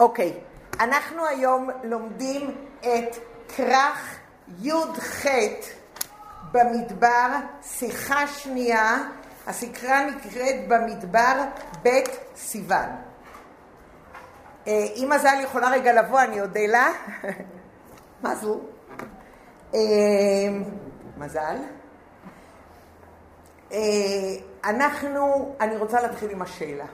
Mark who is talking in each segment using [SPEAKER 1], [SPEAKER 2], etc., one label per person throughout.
[SPEAKER 1] אוקיי, אנחנו היום לומדים את כרך י"ח במדבר, שיחה שנייה, הסקרה נקראת במדבר בית סיוון. אם מזל יכולה רגע לבוא, אני אודה לה. מה זו? מזל. אנחנו, אני רוצה להתחיל עם השאלה.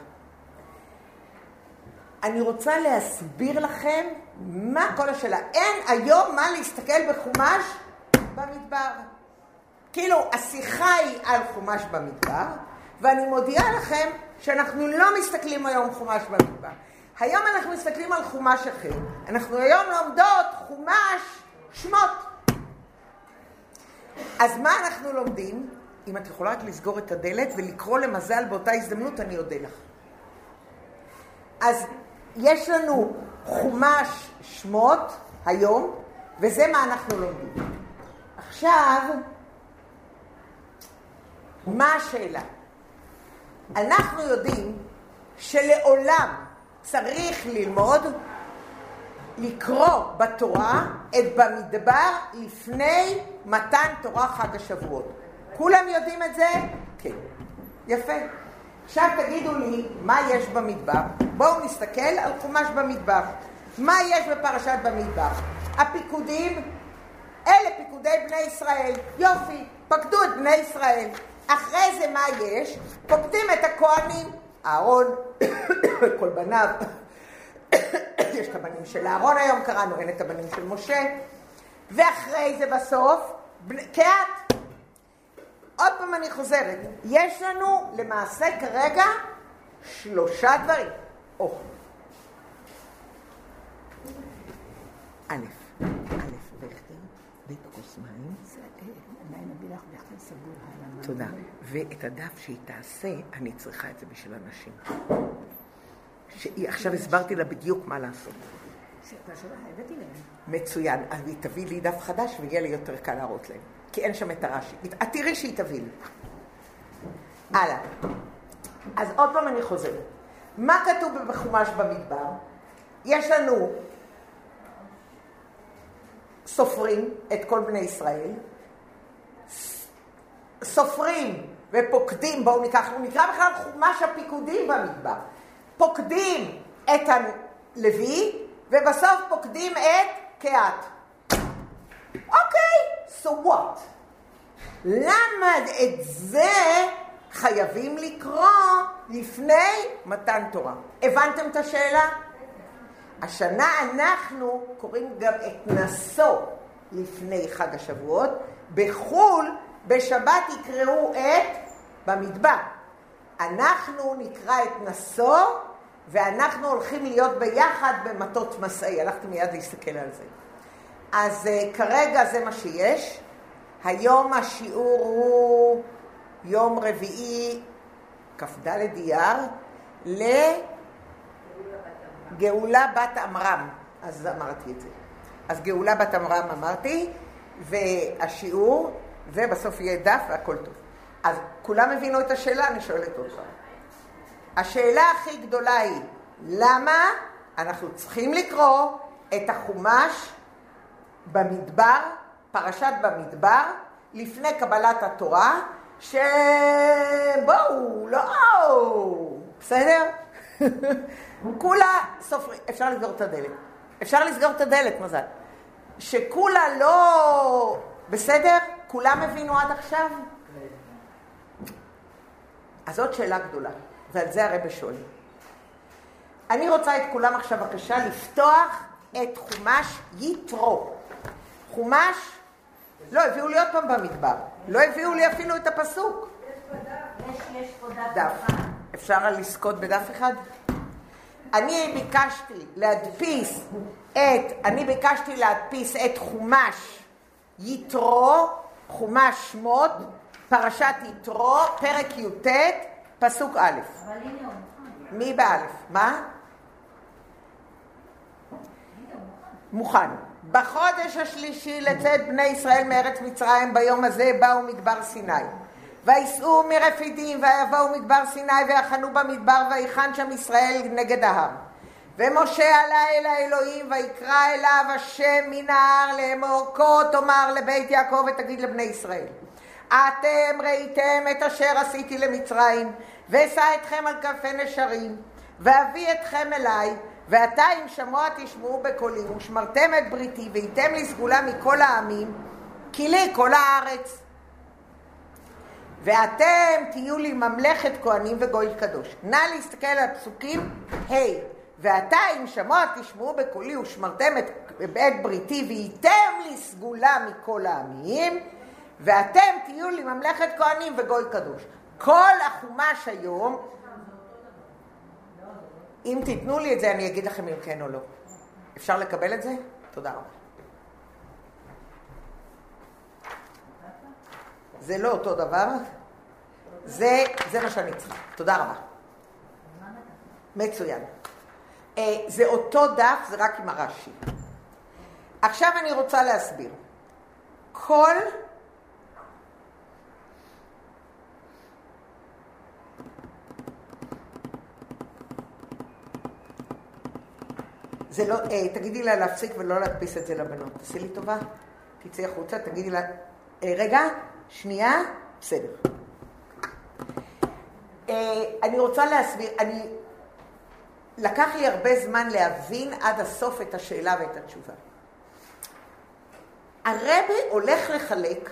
[SPEAKER 1] אני רוצה להסביר לכם מה כל השאלה. אין היום מה להסתכל בחומש במדבר. כאילו, השיחה היא על חומש במדבר, ואני מודיעה לכם שאנחנו לא מסתכלים היום חומש במדבר. היום אנחנו מסתכלים על חומש אחר. אנחנו היום לומדות חומש שמות. אז מה אנחנו לומדים? אם את יכולה רק לסגור את הדלת ולקרוא למזל באותה הזדמנות, אני אודה לך. אז יש לנו חומש שמות היום, וזה מה אנחנו לומדים. עכשיו, מה השאלה? אנחנו יודעים שלעולם צריך ללמוד לקרוא בתורה את במדבר לפני מתן תורה חג השבועות. כולם יודעים את זה? כן. יפה. עכשיו תגידו לי, מה יש במדבר? בואו נסתכל על חומש במדבר. מה יש בפרשת במדבר? הפיקודים, אלה פיקודי בני ישראל. יופי, פקדו את בני ישראל. אחרי זה מה יש? פוקדים את הכהנים, אהרון, כל בניו. יש את הבנים של אהרון היום, קראנו, אין את הבנים של משה. ואחרי זה בסוף, קהת. עוד פעם אני חוזרת, יש לנו למעשה כרגע שלושה דברים. או. א', א', וכטר, בכוס מים. תודה. ואת הדף שהיא תעשה, אני צריכה את זה בשביל אנשים. עכשיו הסברתי לה בדיוק מה לעשות. מצוין. אז היא תביא לי דף חדש ויהיה לי יותר קל להראות להם. כי אין שם את הרש"י. את תראי שהיא תביא לי. הלאה. אז עוד פעם אני חוזרת. מה כתוב בחומש במדבר? יש לנו סופרים את כל בני ישראל, סופרים ופוקדים, בואו ניקח, הוא נקרא בכלל חומש הפיקודים במדבר. פוקדים את הלוי, ובסוף פוקדים את קהת. אוקיי, so what? למה את זה חייבים לקרוא לפני מתן תורה? הבנתם את השאלה? השנה אנחנו קוראים גם את נשוא לפני חג השבועות. בחו"ל, בשבת יקראו את במדבר. אנחנו נקרא את נשוא, ואנחנו הולכים להיות ביחד במטות מסעי. הלכתי מיד להסתכל על זה. אז uh, כרגע זה מה שיש. היום השיעור הוא יום רביעי, כ"ד אייר, לגאולה בת עמרם. אז אמרתי את זה. אז גאולה בת עמרם אמרתי, והשיעור, ובסוף יהיה דף והכל טוב. אז כולם הבינו את השאלה, אני שואלת אותך. השאלה הכי גדולה היא, למה אנחנו צריכים לקרוא את החומש במדבר, פרשת במדבר, לפני קבלת התורה, שבואו, לא, בסדר? כולה סופרים, אפשר לסגור את הדלת. אפשר לסגור את הדלת, מזל. שכולה לא... בסדר? כולם הבינו עד עכשיו? אז זאת שאלה גדולה, ועל זה הרב שואל. אני רוצה את כולם עכשיו בבקשה לפתוח את חומש יתרו. חומש, לא, הביאו לי עוד פעם במדבר. לא הביאו לי אפילו את הפסוק.
[SPEAKER 2] יש פה דף.
[SPEAKER 1] אפשר לזכות בדף אחד? אני ביקשתי להדפיס את, אני ביקשתי להדפיס את חומש יתרו, חומש שמות, פרשת יתרו, פרק י"ט, פסוק א'. מי באלף? מה? מוכן. בחודש השלישי לצאת בני ישראל מארץ מצרים ביום הזה באו מדבר סיני. וייסעו מרפידים ויבואו מדבר סיני ויחנו במדבר ויחן שם ישראל נגד ההר. ומשה עלה אל האלוהים ויקרא אליו השם מן ההר לאמור כה תאמר לבית יעקב ותגיד לבני ישראל אתם ראיתם את אשר עשיתי למצרים ואשא אתכם על כנפי נשרים ואביא אתכם אליי ועתה אם שמוע תשמעו בקולי ושמרתם את בריתי והייתם לי סגולה מכל העמים כי לי כל הארץ ואתם תהיו לי ממלכת כהנים וגוי קדוש. נא להסתכל על הפסוקים ה' ועתה אם שמוע תשמעו בקולי ושמרתם את, את בריתי והייתם לי סגולה מכל העמים ואתם תהיו לי ממלכת כהנים וגוי קדוש. כל החומש היום, אם תיתנו לי את זה אני אגיד לכם אם כן או לא. אפשר לקבל את זה? תודה רבה. זה לא אותו דבר, זה, זה מה שאני צריכה. תודה רבה. מצוין. אה, זה אותו דף, זה רק עם הרש"י. עכשיו אני רוצה להסביר. כל זה לא, אה, תגידי לה להפסיק ולא להדפיס את זה לבנות. תעשי לי טובה, תצאי החוצה, תגידי לה, אה, רגע, שנייה, בסדר. אה, אני רוצה להסביר, אני, לקח לי הרבה זמן להבין עד הסוף את השאלה ואת התשובה. הרבה הולך לחלק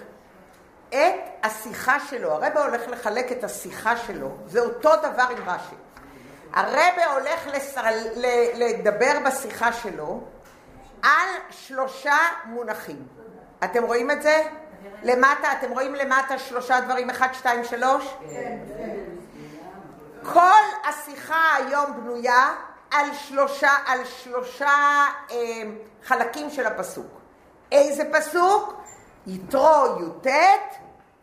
[SPEAKER 1] את השיחה שלו, הרבה הולך לחלק את השיחה שלו, זה אותו דבר עם רש"י. הרבה הולך לסר... לדבר בשיחה שלו על שלושה מונחים. אתם רואים את זה? למטה, אתם רואים למטה שלושה דברים, אחד, שתיים, שלוש? כל השיחה היום בנויה על שלושה, על שלושה אה, חלקים של הפסוק. איזה פסוק? יתרו י"ט,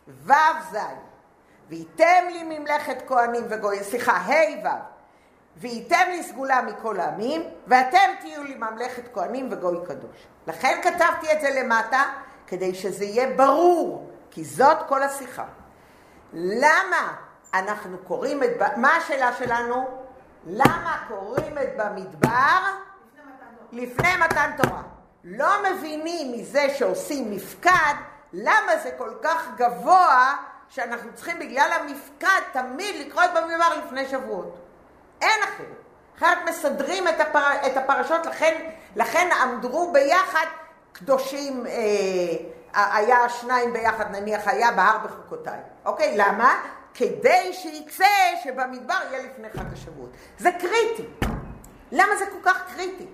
[SPEAKER 1] ו' ז'. וייתם לי ממלכת כהנים וגוי, סליחה, ה' ו'. וייתם לי סגולה מכל העמים, ואתם תהיו לי ממלכת כהנים וגוי קדוש. לכן כתבתי את זה למטה, כדי שזה יהיה ברור, כי זאת כל השיחה. למה אנחנו קוראים את... מה השאלה שלנו? למה קוראים את במדבר לפני מתן תורה? לא מבינים מזה שעושים מפקד, למה זה כל כך גבוה שאנחנו צריכים בגלל המפקד תמיד לקרוא את במדבר לפני שבועות. אין אחרת. אחרת מסדרים את, הפר... את הפרשות, לכן, לכן עמדו ביחד קדושים, אה, היה שניים ביחד נניח, היה בהר בחוקותיי. אוקיי, למה? כדי שיצא שבמדבר יהיה לפני חג השבועות. זה קריטי. למה זה כל כך קריטי?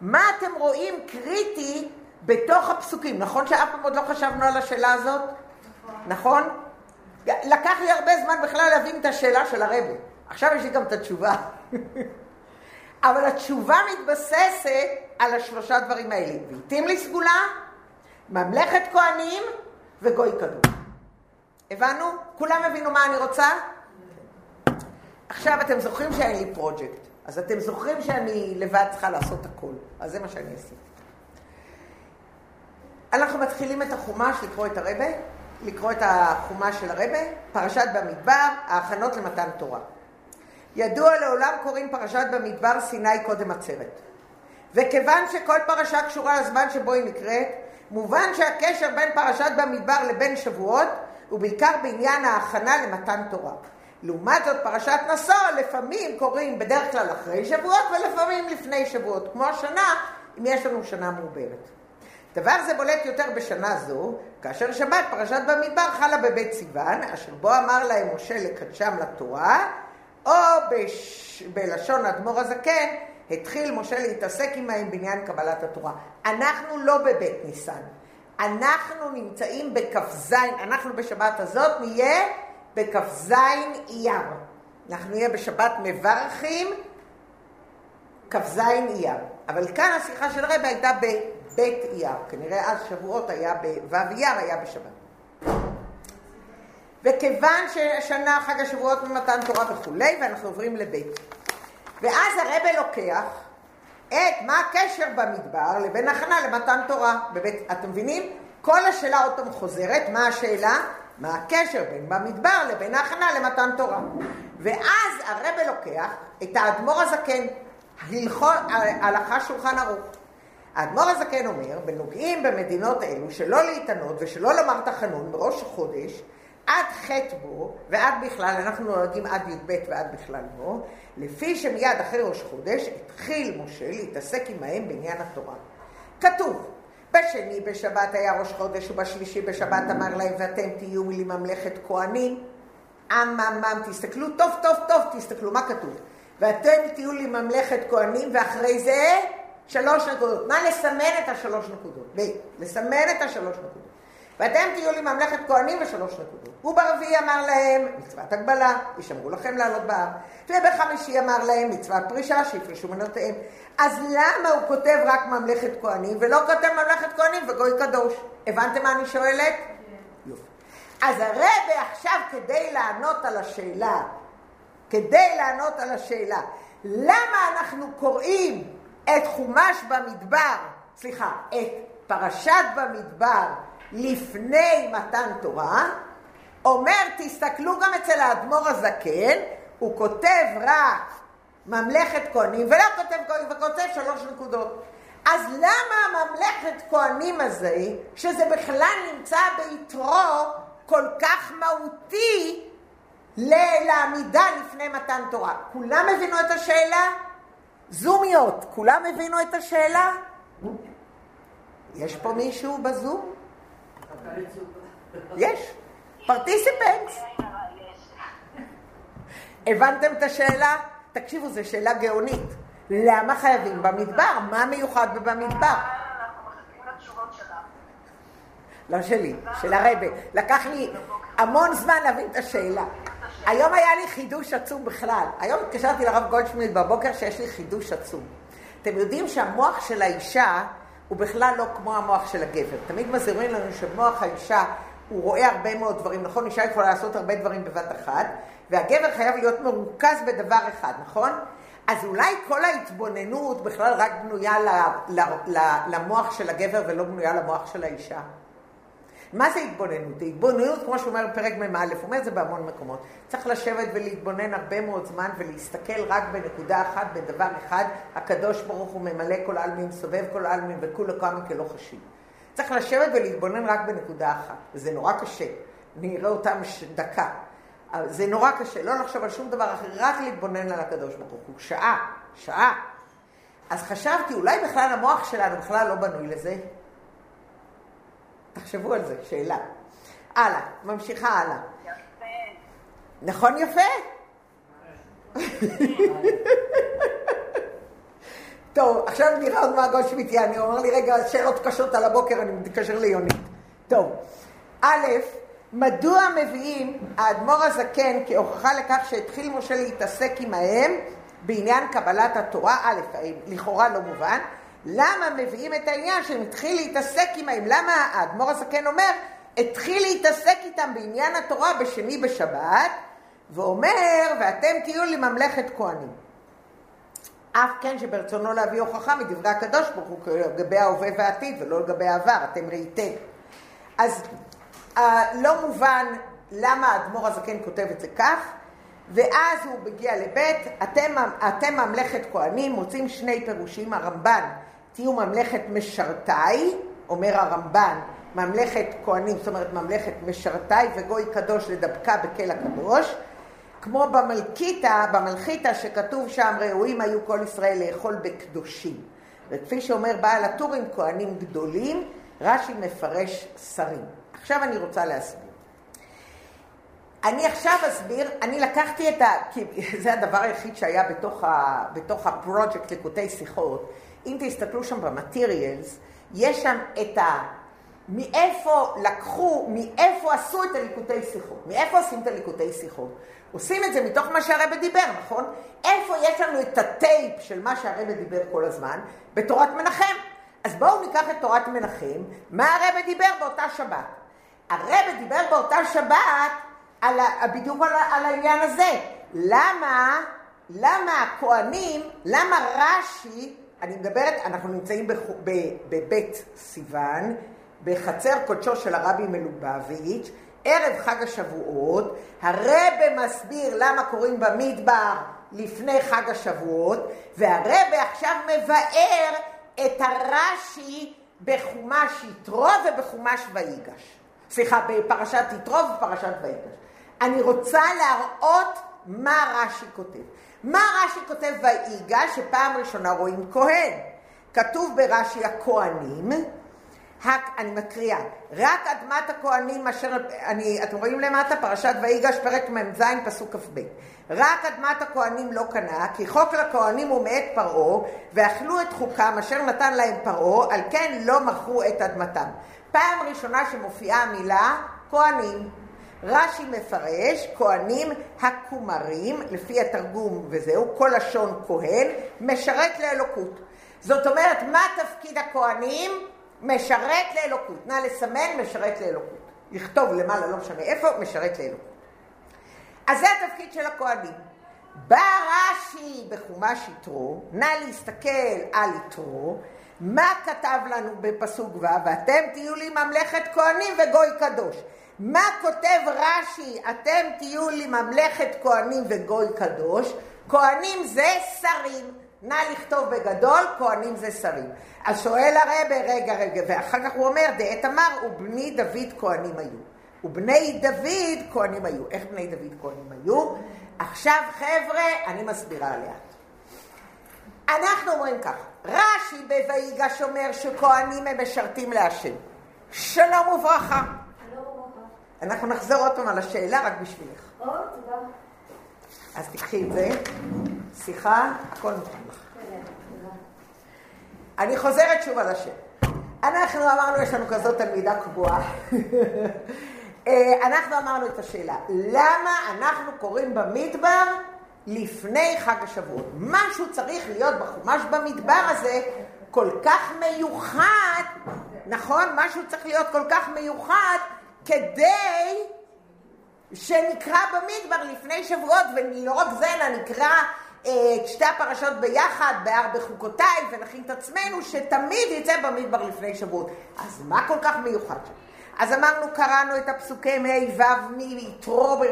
[SPEAKER 1] מה אתם רואים קריטי בתוך הפסוקים? נכון שאף פעם עוד לא חשבנו על השאלה הזאת? נכון? לקח לי הרבה זמן בכלל להבין את השאלה של הרבי. עכשיו יש לי גם את התשובה. אבל התשובה מתבססת על השלושה דברים האלה. והתאים לי סגולה, ממלכת כהנים וגוי קדום. הבנו? כולם הבינו מה אני רוצה? עכשיו אתם זוכרים שאין לי פרויקט, אז אתם זוכרים שאני לבד צריכה לעשות הכל, אז זה מה שאני עשיתי. אנחנו מתחילים את החומש, לקרוא את הרבה, לקרוא את החומש של הרבה, פרשת במדבר, ההכנות למתן תורה. ידוע לעולם קוראים פרשת במדבר סיני קודם עצרת. וכיוון שכל פרשה קשורה לזמן שבו היא נקראת, מובן שהקשר בין פרשת במדבר לבין שבועות ובעיקר בעניין ההכנה למתן תורה. לעומת זאת, פרשת נשוא, לפעמים קוראים בדרך כלל אחרי שבועות ולפעמים לפני שבועות, כמו השנה, אם יש לנו שנה מעוברת. דבר זה בולט יותר בשנה זו, כאשר שבת פרשת במדבר חלה בבית סיוון, אשר בו אמר להם משה לקדשם לתורה, או בש... בלשון אדמו"ר הזקן, התחיל משה להתעסק עמהם בעניין קבלת התורה. אנחנו לא בבית ניסן. אנחנו נמצאים בכ"ז, אנחנו בשבת הזאת נהיה בכ"ז אייר. אנחנו נהיה בשבת מברכים, כ"ז אייר. אבל כאן השיחה של הרב הייתה בבית אייר. כנראה אז שבועות היה בו' אייר, היה בשבת. וכיוון ששנה חג השבועות ממתן תורה וכולי, ואנחנו עוברים לבית. ואז הרב לוקח את מה הקשר במדבר לבין הכנה למתן תורה. בבית, אתם מבינים? כל השאלה עוד פעם חוזרת, מה השאלה? מה הקשר בין במדבר לבין ההכנה למתן תורה. ואז הרב לוקח את האדמו"ר הזקן, הלכות, הלכה שולחן ערוך. האדמו"ר הזקן אומר, בנוגעים במדינות אלו, שלא להתענות ושלא לומר תחנון בראש החודש, עד ח' בו, ועד בכלל, אנחנו נוהגים עד י"ב ועד בכלל בו, לפי שמיד אחרי ראש חודש התחיל משה להתעסק עמהם בעניין התורה. כתוב, בשני בשבת היה ראש חודש ובשלישי בשבת אמר להם ואתם תהיו לי ממלכת כהנים. אממם, תסתכלו טוב טוב טוב, תסתכלו מה כתוב. ואתם תהיו לי ממלכת כהנים ואחרי זה שלוש נקודות. מה לסמן את השלוש נקודות? ב. לסמן את השלוש נקודות. ואתם תהיו לי ממלכת כהנים ושלוש נקודות. וברביעי אמר להם, מצוות הגבלה, ישמרו לכם לעלות בהר. ובחמישי אמר להם, מצוות פרישה, שיפרשו מנותיהם. אז למה הוא כותב רק ממלכת כהנים, ולא כותב ממלכת כהנים וגוי קדוש? הבנתם מה אני שואלת? יופי. אז הרבה עכשיו כדי לענות על השאלה, כדי לענות על השאלה, למה אנחנו קוראים את חומש במדבר, סליחה, את פרשת במדבר לפני מתן תורה, אומר, תסתכלו גם אצל האדמו"ר הזקן, הוא כותב רק ממלכת כהנים, ולא כותב כהנים, וכותב שלוש נקודות. אז למה הממלכת כהנים הזה, שזה בכלל נמצא ביתרו כל כך מהותי לעמידה לפני מתן תורה? כולם הבינו את השאלה? זומיות, כולם הבינו את השאלה? יש פה מישהו בזום? יש, פרטיסיפנטס. הבנתם את השאלה? תקשיבו, זו שאלה גאונית. למה חייבים במדבר? מה מיוחד במדבר? לא שלי, של הרבה. לקח לי המון זמן להבין את השאלה. היום היה לי חידוש עצום בכלל. היום התקשרתי לרב גולדשמיד בבוקר שיש לי חידוש עצום. אתם יודעים שהמוח של האישה הוא בכלל לא כמו המוח של הגבר. תמיד מזהירים לנו שמוח האישה, הוא רואה הרבה מאוד דברים, נכון? אישה יכולה לעשות הרבה דברים בבת אחת, והגבר חייב להיות מרוכז בדבר אחד, נכון? אז אולי כל ההתבוננות בכלל רק בנויה למוח של הגבר ולא בנויה למוח של האישה. מה זה התבוננות? התבוננות, כמו שאומר פרק מ"א, הוא אומר את זה בהמון מקומות. צריך לשבת ולהתבונן הרבה מאוד זמן ולהסתכל רק בנקודה אחת, בדבר אחד, הקדוש ברוך הוא ממלא כל העלמין, סובב כל העלמין וכולו קמים כלא חשיב. צריך לשבת ולהתבונן רק בנקודה אחת, וזה נורא קשה. נראה אותם דקה. זה נורא קשה, לא לחשוב על שום דבר אחר, רק להתבונן על הקדוש ברוך הוא. שעה, שעה. אז חשבתי, אולי בכלל המוח שלנו בכלל לא בנוי לזה. תחשבו על זה, שאלה. הלאה, ממשיכה הלאה. יפה. נכון יפה? טוב, עכשיו נראה עוד מה גולדשמיט יענה. הוא אמר לי, רגע, שאלות קשות על הבוקר, אני מתקשר ליונית. טוב, א', מדוע מביאים האדמו"ר הזקן כהוכחה לכך שהתחיל משה להתעסק עמהם בעניין קבלת התורה? א', לכאורה לא מובן. למה מביאים את העניין שהם התחיל להתעסק עמהם? למה האדמו"ר הזקן אומר, התחיל להתעסק איתם בעניין התורה בשני בשבת, ואומר, ואתם תהיו לי ממלכת כהנים. אף כן שברצונו להביא הוכחה מדברי הקדוש ברוך הוא לגבי ההווה והעתיד ולא לגבי העבר, אתם ראיתם. אז אה, לא מובן למה האדמו"ר הזקן כותב את זה כך, ואז הוא מגיע לבית, אתם, אתם ממלכת כהנים, מוצאים שני פירושים, הרמב"ן, תהיו ממלכת משרתיי, אומר הרמב"ן, ממלכת כהנים, זאת אומרת ממלכת משרתיי וגוי קדוש לדבקה בקל הקדוש, כמו במלכיתא, במלכיתא שכתוב שם ראויים היו כל ישראל לאכול בקדושים. וכפי שאומר בעל הטורים, כהנים גדולים, רש"י מפרש שרים. עכשיו אני רוצה להסביר. אני עכשיו אסביר, אני לקחתי את ה... כי זה הדבר היחיד שהיה בתוך, ה, בתוך הפרויקט ליקוטי שיחות. אם תסתכלו שם במטריאלס, יש שם את ה... מאיפה לקחו, מאיפה עשו את הליקוטי שיחות, מאיפה עושים את הליקוטי שיחות. עושים את זה מתוך מה שהרבא דיבר, נכון? איפה יש לנו את הטייפ של מה שהרבא דיבר כל הזמן? בתורת מנחם. אז בואו ניקח את תורת מנחם, מה הרבא דיבר באותה שבת. הרבא דיבר באותה שבת על ה, בדיוק על, על העניין הזה. למה, למה הכוהנים, למה רש"י, אני מדברת, אנחנו נמצאים בבית סיוון, בחצר קודשו של הרבי מלובביץ', ערב חג השבועות, הרבה מסביר למה קוראים במדבר לפני חג השבועות, והרבה עכשיו מבאר את הרש"י בחומש יתרו ובחומש ויגש. סליחה, בפרשת יתרו ובפרשת ויגש. אני רוצה להראות מה רש"י כותב. מה רש"י כותב ויגש, שפעם ראשונה רואים כהן. כתוב ברש"י הכהנים, אני מקריאה, רק אדמת הכהנים אשר, אני, אתם רואים למטה, פרשת ויגש, פרק מ"ז, פסוק כ"ב. רק אדמת הכהנים לא קנה, כי חוק לכהנים הוא מאת פרעה, ואכלו את חוקם אשר נתן להם פרעה, על כן לא מכרו את אדמתם. פעם ראשונה שמופיעה המילה כהנים. רש"י מפרש, כהנים הכומרים, לפי התרגום וזהו, כל לשון כהן, משרת לאלוקות. זאת אומרת, מה תפקיד הכהנים? משרת לאלוקות. נא לסמן משרת לאלוקות. לכתוב למעלה, לא משנה איפה, משרת לאלוקות. אז זה התפקיד של הכהנים. בא רש"י בחומש יתרו, נא להסתכל על יתרו, מה כתב לנו בפסוק ו', ואתם תהיו לי ממלכת כהנים וגוי קדוש. מה כותב רש"י, אתם תהיו לי ממלכת כהנים וגוי קדוש? כהנים זה שרים. נא לכתוב בגדול, כהנים זה שרים. אז שואל הרבה, רגע, רגע, ואחר כך הוא אומר, דעת אמר, ובני דוד כהנים היו. ובני דוד כהנים היו. איך בני דוד כהנים היו? עכשיו, חבר'ה, אני מסבירה לאט. אנחנו אומרים ככה, רש"י בויגש אומר שכהנים הם משרתים להשם. שלום וברכה. אנחנו נחזור עוד פעם על השאלה רק בשבילך.
[SPEAKER 2] או, תודה.
[SPEAKER 1] אז תקחי את זה, שיחה, הכל לך. אני חוזרת שוב על השם. אנחנו אמרנו, יש לנו כזאת תלמידה קבועה. אה, אנחנו אמרנו את השאלה, למה אנחנו קוראים במדבר לפני חג השבועות? משהו צריך להיות בחומש במדבר הזה כל כך מיוחד, נכון? משהו צריך להיות כל כך מיוחד כדי שנקרא במדבר לפני שבועות, ולא רק זה, אלא נקרא שתי הפרשות ביחד, בהר בחוקותיי, ונכין את עצמנו, שתמיד יצא במדבר לפני שבועות. אז מה כל כך מיוחד שם? אז אמרנו, קראנו את הפסוקי ה' ו' מיתרו,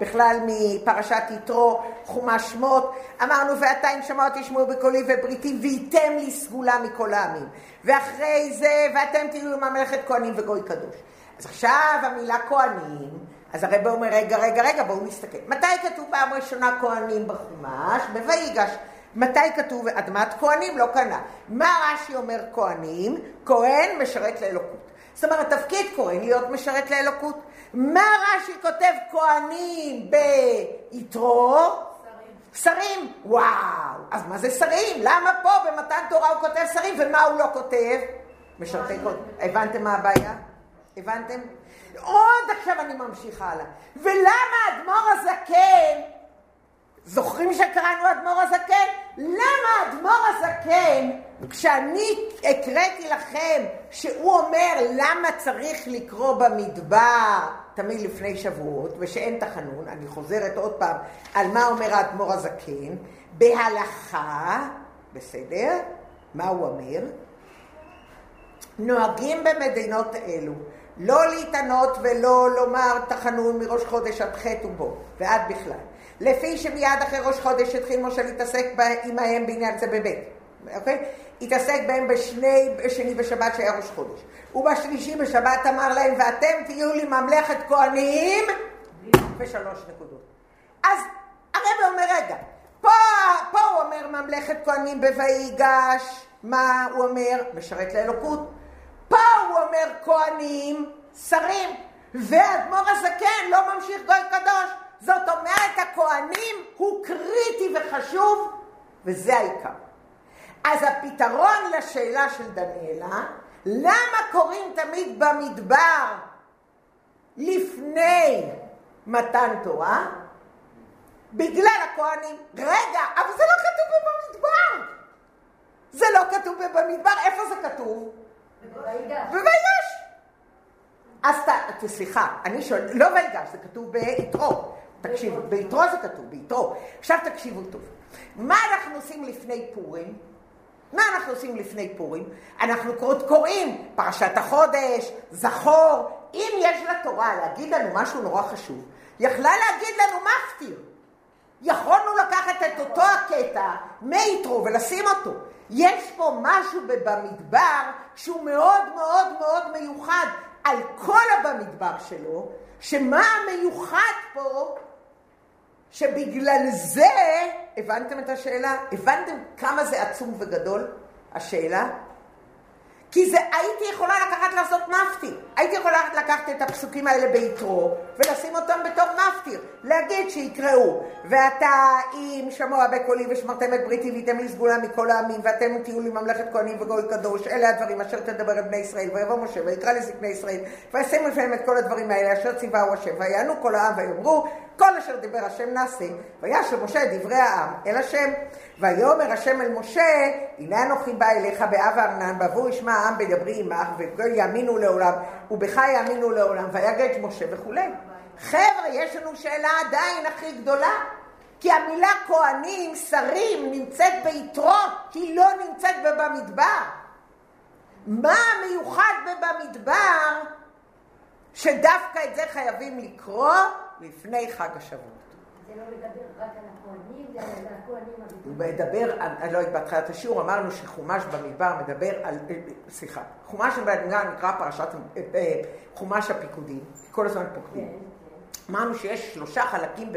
[SPEAKER 1] בכלל מפרשת יתרו, חומש שמות. אמרנו, ועתה אם שמוע תשמעו בקולי ובריתי, וייתם לי סגולה מכל העמים. ואחרי זה, ואתם תהיו ממלכת כהנים וגוי קדוש. אז עכשיו המילה כהנים, אז הרב אומר, רגע, רגע, רגע, בואו נסתכל. מתי כתוב פעם ראשונה כהנים בחומש? בויגש. מתי כתוב אדמת כהנים? לא קנה. מה רש"י אומר כהנים? כהן משרת לאלוקות. זאת אומרת, תפקיד כהן להיות משרת לאלוקות. מה רש"י כותב כהנים ביתרו? שרים. שרים? וואו. אז מה זה שרים? למה פה במתן תורה הוא כותב שרים ומה הוא לא כותב? משרתי כהן. הבנתם מה הבעיה? הבנתם? עוד עכשיו אני ממשיכה הלאה. ולמה האדמו"ר הזקן, זוכרים שקראנו אדמו"ר הזקן? למה האדמו"ר הזקן, כשאני הקראתי לכם שהוא אומר למה צריך לקרוא במדבר תמיד לפני שבועות, ושאין תחנון, אני חוזרת עוד פעם על מה אומר האדמו"ר הזקן, בהלכה, בסדר? מה הוא אומר? נוהגים במדינות אלו לא להתענות ולא לומר תחנון מראש חודש עד ח' ובו, ועד בכלל. לפי שמיד אחרי ראש חודש התחיל משה להתעסק עמהם בעניין זה בבית, אוקיי? התעסק בהם בשני, בשני בשבת שהיה ראש חודש. ובשלישי בשבת אמר להם, ואתם תהיו לי ממלכת כהנים, ושלוש נקודות. אז הרב אומר, רגע, פה, פה הוא אומר ממלכת כהנים בויגש, מה הוא אומר? משרת לאלוקות. פה הוא אומר כהנים, שרים, והאדמו"ר הזקן לא ממשיך גוי קדוש. זאת אומרת, הכהנים הוא קריטי וחשוב, וזה העיקר. אז הפתרון לשאלה של דניאלה, למה קוראים תמיד במדבר לפני מתן תורה? בגלל הכהנים. רגע, אבל זה לא כתוב במדבר. זה לא כתוב במדבר, איפה זה כתוב? בויגש. אז. סליחה, אני שואל, לא ויגש, זה כתוב ביתרו. תקשיבו, ביתרו זה כתוב, ביתרו. עכשיו תקשיבו טוב. מה אנחנו עושים לפני פורים? מה אנחנו עושים לפני פורים? אנחנו קוראים פרשת החודש, זכור. אם יש לתורה להגיד לנו משהו נורא חשוב, יכלה להגיד לנו מפטיר. יכולנו לקחת את אותו הקטע מיתרו ולשים אותו. יש פה משהו במדבר שהוא מאוד מאוד מאוד מיוחד על כל הבמדבר שלו, שמה המיוחד פה שבגלל זה, הבנתם את השאלה? הבנתם כמה זה עצום וגדול, השאלה? כי זה, הייתי יכולה לקחת לעשות מפטיר. הייתי יכולה לקחת את הפסוקים האלה ביתרו ולשים אותם בתור מפטיר. להגיד שיקראו, ואתה אם שמוע בקולי ושמרתם את בריתי והייתם לי סגולה מכל העמים ואתם תהיו לי ממלכת כהנים וגוי קדוש, אלה הדברים אשר תדבר את בני ישראל ויבוא משה ויקרא לזקני ישראל וישים לפניהם את כל הדברים האלה אשר ציווהו השם ויענו כל העם ויאמרו כל אשר דיבר השם נעשה וישב משה דברי העם אל השם ויאמר השם אל משה הנה אנוכי בא אליך באב הארנן בעבור ישמע העם בדברי עמך ויאמינו לעולם ובך יאמינו לעולם ויגד משה וכולי חבר'ה, יש לנו שאלה עדיין הכי גדולה. כי המילה כהנים, שרים, נמצאת ביתרו, היא לא נמצאת בבמדבר. מה המיוחד בבמדבר שדווקא את זה חייבים לקרוא לפני חג השבועות?
[SPEAKER 2] זה לא מדבר רק על הכהנים, זה על הכהנים
[SPEAKER 1] הוא מדבר, אני לא יודעת, בהתחלת השיעור אמרנו שחומש במדבר מדבר על, סליחה, חומש במדבר נקרא פרשת, אה, חומש הפיקודים, כל הזמן פוקדים. כן. אמרנו שיש שלושה חלקים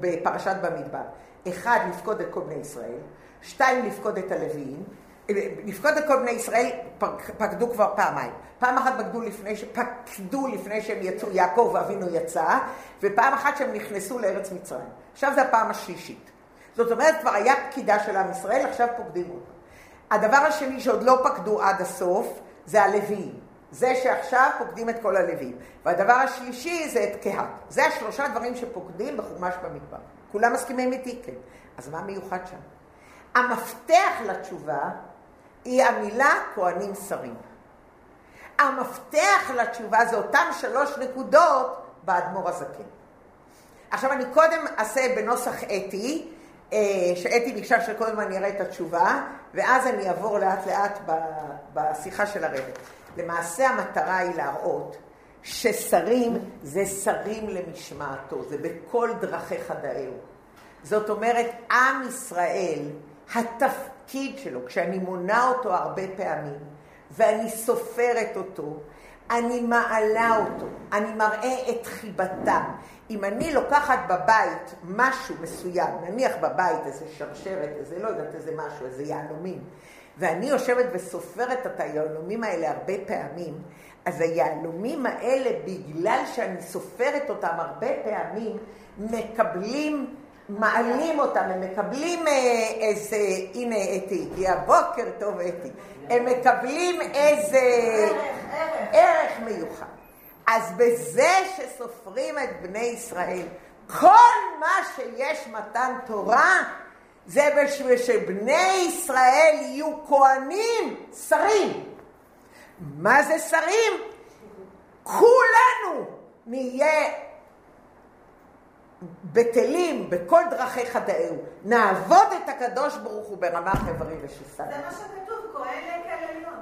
[SPEAKER 1] בפרשת במדבר. אחד, לפקוד את כל בני ישראל, שתיים, לפקוד את הלוויים, לפקוד את כל בני ישראל פקדו כבר פעמיים. פעם אחת פקדו לפני, פקדו לפני שהם יצאו, יעקב אבינו יצא, ופעם אחת שהם נכנסו לארץ מצרים. עכשיו זה הפעם השלישית. זאת אומרת, כבר היה פקידה של עם ישראל, עכשיו פוקדים אותו. הדבר השני שעוד לא פקדו עד הסוף, זה הלוויים. זה שעכשיו פוקדים את כל הלווים. והדבר השלישי זה את קהת. זה השלושה דברים שפוקדים בחומש במדבר. כולם מסכימים איתי? כן. אז מה מיוחד שם? המפתח לתשובה היא המילה כהנים שרים. המפתח לתשובה זה אותן שלוש נקודות באדמו"ר הזקן. עכשיו אני קודם אעשה בנוסח אתי, אה, שאתי ביקשה שקודם אני אראה את התשובה, ואז אני אעבור לאט לאט בשיחה של הרבת. למעשה המטרה היא להראות ששרים זה שרים למשמעתו, זה בכל דרכי חדאהו. זאת אומרת, עם ישראל, התפקיד שלו, כשאני מונה אותו הרבה פעמים, ואני סופרת אותו, אני מעלה אותו, אני מראה את חיבתם. אם אני לוקחת בבית משהו מסוים, נניח בבית איזה שרשרת, איזה לא יודעת איזה משהו, איזה יהלומים, ואני יושבת וסופרת את היהלומים האלה הרבה פעמים, אז היהלומים האלה, בגלל שאני סופרת אותם הרבה פעמים, מקבלים, מעלים אותם, הם מקבלים אה, איזה, הנה אתי, הגיע בוקר טוב אתי, הם מקבלים איזה ערך, ערך מיוחד. אז בזה שסופרים את בני ישראל, כל מה שיש מתן תורה, זה בשביל שבני ישראל יהיו כהנים, שרים. מה זה שרים? כולנו נהיה בטלים בכל דרכי חטאיהו. נעבוד את הקדוש ברוך הוא ברמ"ח איברים ושסה.
[SPEAKER 2] זה מה שכתוב, כהן עליון.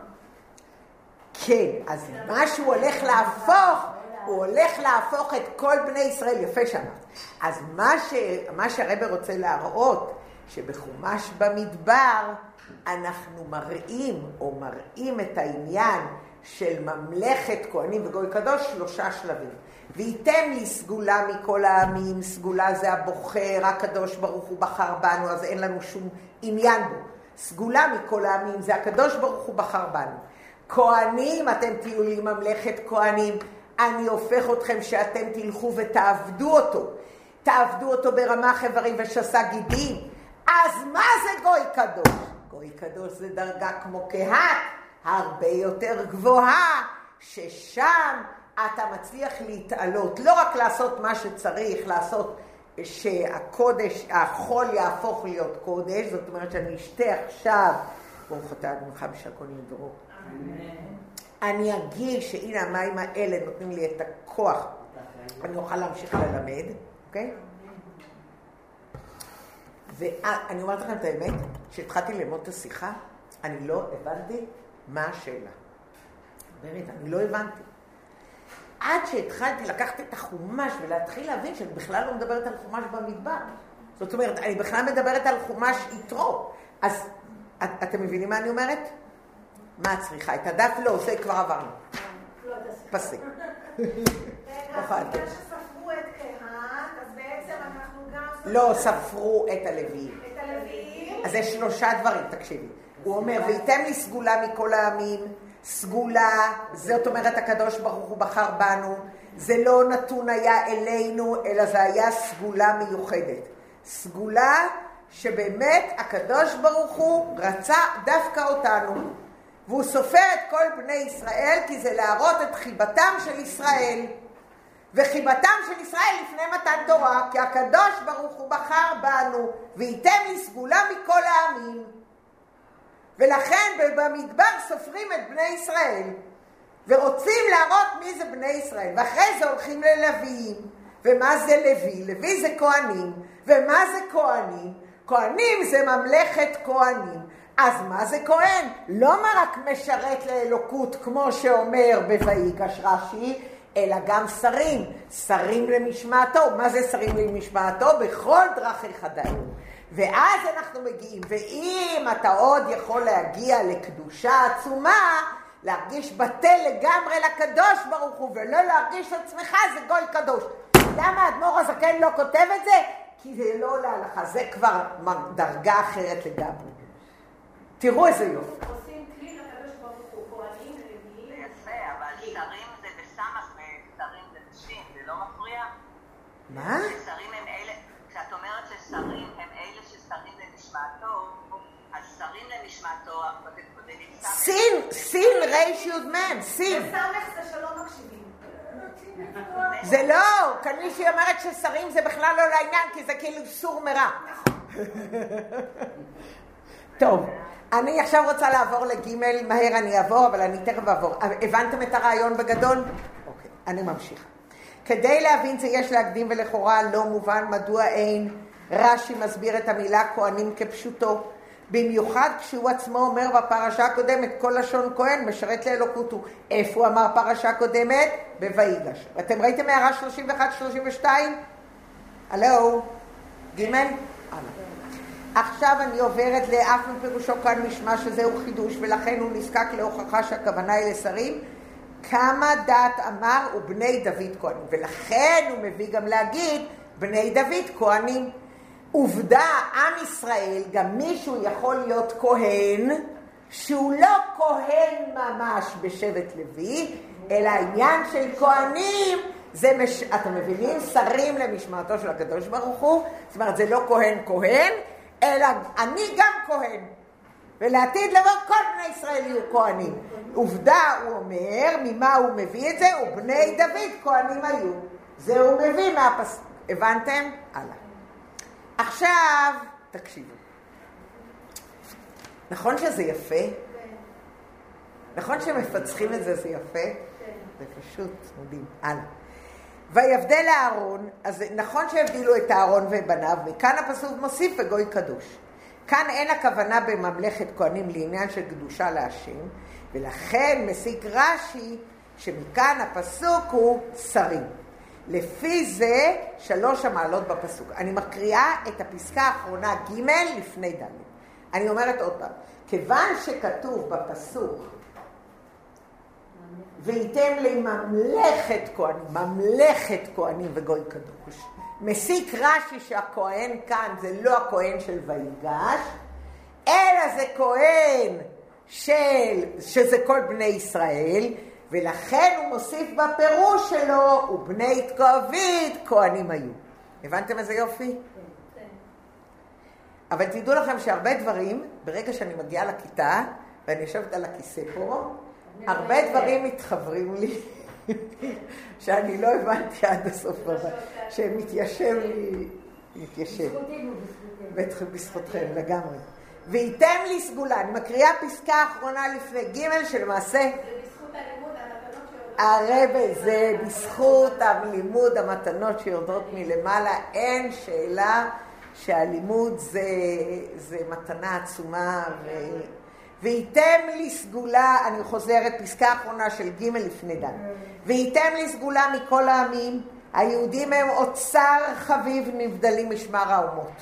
[SPEAKER 1] כן, אז מה שהוא הולך להפוך, הוא הולך להפוך את כל בני ישראל, יפה שאמרת. אז מה, ש, מה שהרבר רוצה להראות, שבחומש במדבר אנחנו מראים, או מראים את העניין של ממלכת כהנים וגוי קדוש, שלושה שלבים. וייתן לי סגולה מכל העמים, סגולה זה הבוחר, הקדוש ברוך הוא בחר בנו, אז אין לנו שום עניין בו. סגולה מכל העמים זה הקדוש ברוך הוא בחר בנו. כהנים, אתם תהיו לי ממלכת כהנים, אני הופך אתכם שאתם תלכו ותעבדו אותו. תעבדו אותו ברמ"ח איברים ושסה גידים. אז מה זה גוי קדוש? גוי קדוש זה דרגה כמו קהת, הרבה יותר גבוהה, ששם אתה מצליח להתעלות, לא רק לעשות מה שצריך, לעשות שהקודש, החול יהפוך להיות קודש, זאת אומרת שאני אשתה עכשיו, ברוך אתה אדמך בשקונים דרור. אני אגיד שהנה המים האלה נותנים לי את הכוח, אני אוכל להמשיך ללמד, אוקיי? ואני אומרת לכם את האמת, כשהתחלתי ללמוד את השיחה, אני לא הבנתי מה השאלה. באמת, אני לא הבנתי. עד שהתחלתי לקחת את החומש ולהתחיל להבין שאני בכלל לא מדברת על חומש במדבר. זאת אומרת, אני בכלל מדברת על חומש יתרו. אז את, אתם מבינים מה אני אומרת? מה את צריכה? את הדף? לא, זה כבר עברנו.
[SPEAKER 2] לא,
[SPEAKER 1] פסק. לא ספרו את הלוויים.
[SPEAKER 3] את הלוויים.
[SPEAKER 1] אז יש שלושה דברים, תקשיבי. הוא אומר, וייתם לי סגולה מכל העמים, סגולה, זאת אומרת הקדוש ברוך הוא בחר בנו, זה לא נתון היה אלינו, אלא זה היה סגולה מיוחדת. סגולה שבאמת הקדוש ברוך הוא רצה דווקא אותנו. והוא סופר את כל בני ישראל כי זה להראות את חיבתם של ישראל. וחיבתם של ישראל לפני מתן תורה, כי הקדוש ברוך הוא בחר בנו, וייתם לי סגולה מכל העמים. ולכן במדבר סופרים את בני ישראל, ורוצים להראות מי זה בני ישראל, ואחרי זה הולכים ללוויים. ומה זה לוי? לוי זה כהנים. ומה זה כהנים? כהנים זה ממלכת כהנים. אז מה זה כהן? לא מה רק משרת לאלוקות, כמו שאומר בויגש רש"י, אלא גם שרים. שרים למשמעתו. מה זה שרים למשמעתו? בכל דרכיך דאו. ואז אנחנו מגיעים, ואם אתה עוד יכול להגיע לקדושה עצומה, להרגיש בטל לגמרי לקדוש ברוך הוא, ולא להרגיש עצמך, זה גוי קדוש. למה האדמו"ר הזקן לא כותב את זה? כי זה לא להלכה, זה כבר דרגה אחרת לגמרי. תראו איזה יופי.
[SPEAKER 4] לא?
[SPEAKER 1] מה?
[SPEAKER 4] שרים הם אלה, כשאת אומרת ששרים ששרים למשמעתו, אז שרים למשמעתו, את כותבת סמך.
[SPEAKER 1] סין, סין ריש יוד מם, סין.
[SPEAKER 3] וסמך זה שלא מקשיבים.
[SPEAKER 1] זה לא, כאן מישהי אומרת ששרים זה בכלל לא לעניין, כי זה כאילו סור מרע. טוב, אני עכשיו רוצה לעבור לג' מהר אני אעבור, אבל אני תכף אעבור. הבנתם את הרעיון בגדול? אוקיי, אני ממשיכה. כדי להבין זה יש להקדים ולכאורה לא מובן מדוע אין. רש"י מסביר את המילה כהנים כפשוטו. במיוחד כשהוא עצמו אומר בפרשה הקודמת, כל לשון כהן משרת לאלוקות הוא. איפה הוא אמר פרשה קודמת? בויגש. אתם ראיתם הערה 31-32? הלו? ג'? עכשיו אני עוברת לאף מפירושו כאן משמע שזהו חידוש ולכן הוא נזקק להוכחה שהכוונה היא לשרים. כמה דת אמר ובני דוד כהנים ולכן הוא מביא גם להגיד בני דוד כהנים. עובדה, עם ישראל, גם מישהו יכול להיות כהן שהוא לא כהן ממש בשבט לוי, אלא העניין של כהנים זה, מש... אתם מבינים? שרים למשמעתו של הקדוש ברוך הוא, זאת אומרת זה לא כהן כהן, אלא אני גם כהן. ולעתיד לבוא כל בני ישראל יהיו כהנים. עובדה, הוא אומר, ממה הוא מביא את זה? ובני דוד כהנים היו. זה הוא מביא מהפסוק. הבנתם? הלאה. עכשיו, תקשיבו. נכון שזה יפה? נכון שמפצחים את זה, זה יפה? זה פשוט מדהים. הלאה. ויבדל אהרון, אז נכון שהבדילו את אהרון ובניו, מכאן הפסוק מוסיף וגוי קדוש. כאן אין הכוונה בממלכת כהנים לעניין של קדושה להשם, ולכן מסיק רש"י שמכאן הפסוק הוא שרים. לפי זה שלוש המעלות בפסוק. אני מקריאה את הפסקה האחרונה ג' לפני ד'. אני אומרת עוד פעם, כיוון שכתוב בפסוק וייתם לי ממלכת כהנים, ממלכת כהנים וגוי קדוש, מסיק רש"י שהכהן כאן זה לא הכהן של ויגש, אלא זה כהן של, שזה כל בני ישראל, ולכן הוא מוסיף בפירוש שלו, ובני דוד כהנים היו. הבנתם איזה יופי? אבל תדעו לכם שהרבה דברים, ברגע שאני מגיעה לכיתה, ואני יושבת על הכיסא פה, הרבה דברים מתחברים לי, שאני לא הבנתי עד הסוף, שמתיישב לי, מתיישב. בטח בזכותכם, לגמרי. וייתם לי סגולה, אני מקריאה פסקה אחרונה לפני ג' שלמעשה
[SPEAKER 3] זה בזכות הלימוד, המתנות שיורדות.
[SPEAKER 1] הרבה זה בזכות הלימוד, המתנות שיורדות מלמעלה, אין שאלה שהלימוד זה, זה מתנה עצומה. ו... וייתם לי סגולה, אני חוזרת, פסקה אחרונה של ג' לפני ד', וייתם לי סגולה מכל העמים, היהודים הם אוצר חביב נבדלים משמר האומות.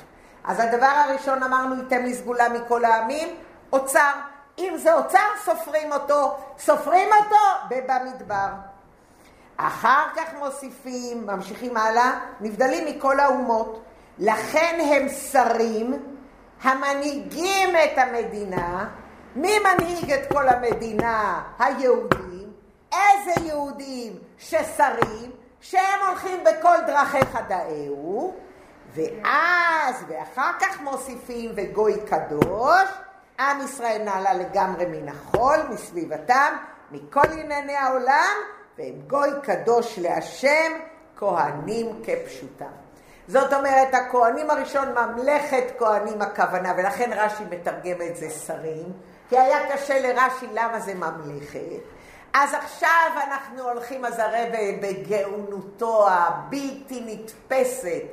[SPEAKER 1] אז הדבר הראשון אמרנו, ייתן לי סגולה מכל העמים, אוצר. אם זה אוצר, סופרים אותו. סופרים אותו במדבר. אחר כך מוסיפים, ממשיכים הלאה, נבדלים מכל האומות. לכן הם שרים המנהיגים את המדינה. מי מנהיג את כל המדינה? היהודים. איזה יהודים ששרים, שהם הולכים בכל דרכי חדאהו, ואז, ואחר כך מוסיפים וגוי קדוש, עם ישראל נעלה לגמרי מן החול, מסביבתם, מכל ענייני העולם, והם גוי קדוש להשם, כהנים כפשוטם. זאת אומרת, הכהנים הראשון, ממלכת כהנים הכוונה, ולכן רש"י מתרגם את זה שרים, כי היה קשה לרש"י למה זה ממלכת. אז עכשיו אנחנו הולכים, אז הרב בגאונותו הבלתי נתפסת,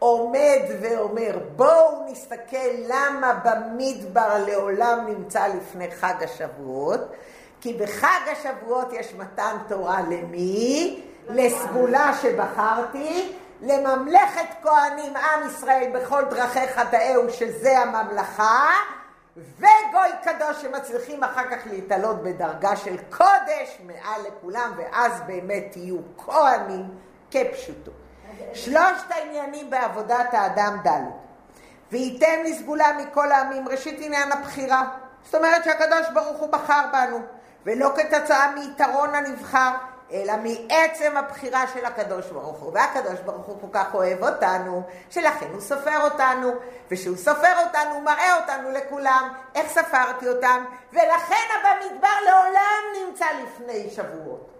[SPEAKER 1] עומד ואומר, בואו נסתכל למה במדבר לעולם נמצא לפני חג השבועות, כי בחג השבועות יש מתן תורה למי? לסגולה שבחרתי, לממלכת כהנים עם ישראל בכל דרכי חטאיהו, שזה הממלכה, וגוי קדוש שמצליחים אחר כך להתעלות בדרגה של קודש מעל לכולם, ואז באמת תהיו כהנים כפשוטו. שלושת העניינים בעבודת האדם ד' וייתן לי סגולה מכל העמים, ראשית עניין הבחירה. זאת אומרת שהקדוש ברוך הוא בחר בנו, ולא כתוצאה מיתרון הנבחר, אלא מעצם הבחירה של הקדוש ברוך הוא. והקדוש ברוך הוא כל כך אוהב אותנו, שלכן הוא סופר אותנו, וכשהוא סופר אותנו הוא מראה אותנו לכולם, איך ספרתי אותם, ולכן במדבר לעולם נמצא לפני שבועות.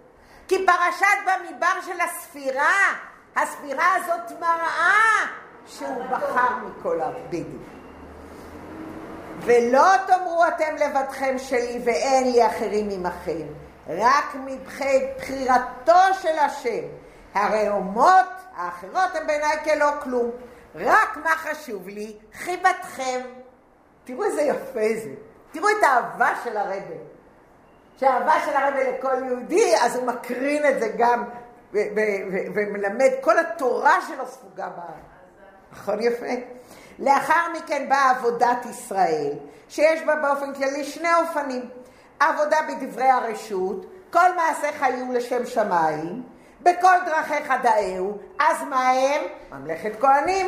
[SPEAKER 1] כי פרשת במדבר של הספירה, הספירה הזאת מראה שהוא בחר מכל הבדיוק. ולא תאמרו אתם לבדכם שלי ואין לי אחרים עמכם. רק מבחירתו של השם. הרי אומות האחרות הן בעיניי כלא כלום. רק מה חשוב לי? חיבתכם. תראו איזה יפה זה. תראו את האהבה של הרבה. שהאהבה של הרבה לכל יהודי, אז הוא מקרין את זה גם ומלמד, כל התורה שלו ספוגה בארץ. נכון יפה? לאחר מכן באה עבודת ישראל, שיש בה באופן כללי שני אופנים. עבודה בדברי הרשות, כל מעשיך היו לשם שמיים, בכל דרכי חדאהו, אז מה הם? ממלכת כהנים.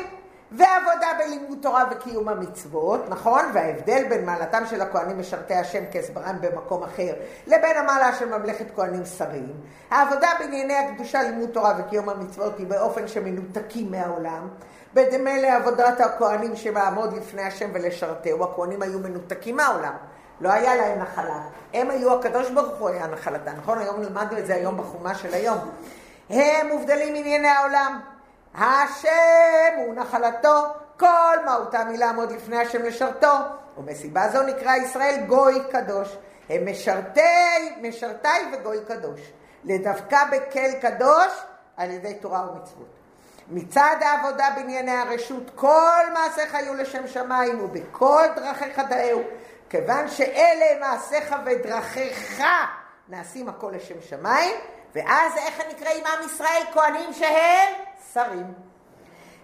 [SPEAKER 1] ועבודה בלימוד תורה וקיום המצוות, נכון? וההבדל בין מעלתם של הכהנים משרתי השם כהסברם במקום אחר, לבין המעלה של ממלכת כהנים שרים. העבודה בענייני הקדושה, לימוד תורה וקיום המצוות היא באופן שמנותקים מהעולם. בדומה לעבודת הכהנים שמעמוד לפני השם ולשרתהו, הכהנים היו מנותקים מהעולם. לא היה להם נחלה. הם היו, הקדוש ברוך הוא היה נחלתה, נכון? היום למדנו את זה היום בחומה של היום. הם מובדלים מענייני העולם. השם הוא נחלתו, כל מהותם היא לעמוד לפני השם לשרתו. ומסיבה זו נקרא ישראל גוי קדוש. הם משרתי, משרתי וגוי קדוש. לדווקא בקל קדוש על ידי תורה ומצוות. מצד העבודה בענייני הרשות, כל מעשיך היו לשם שמיים ובכל דרכי חדאהו. כיוון שאלה מעשיך ודרכיך נעשים הכל לשם שמיים, ואז איך נקראים עם ישראל? כהנים שהם שרים.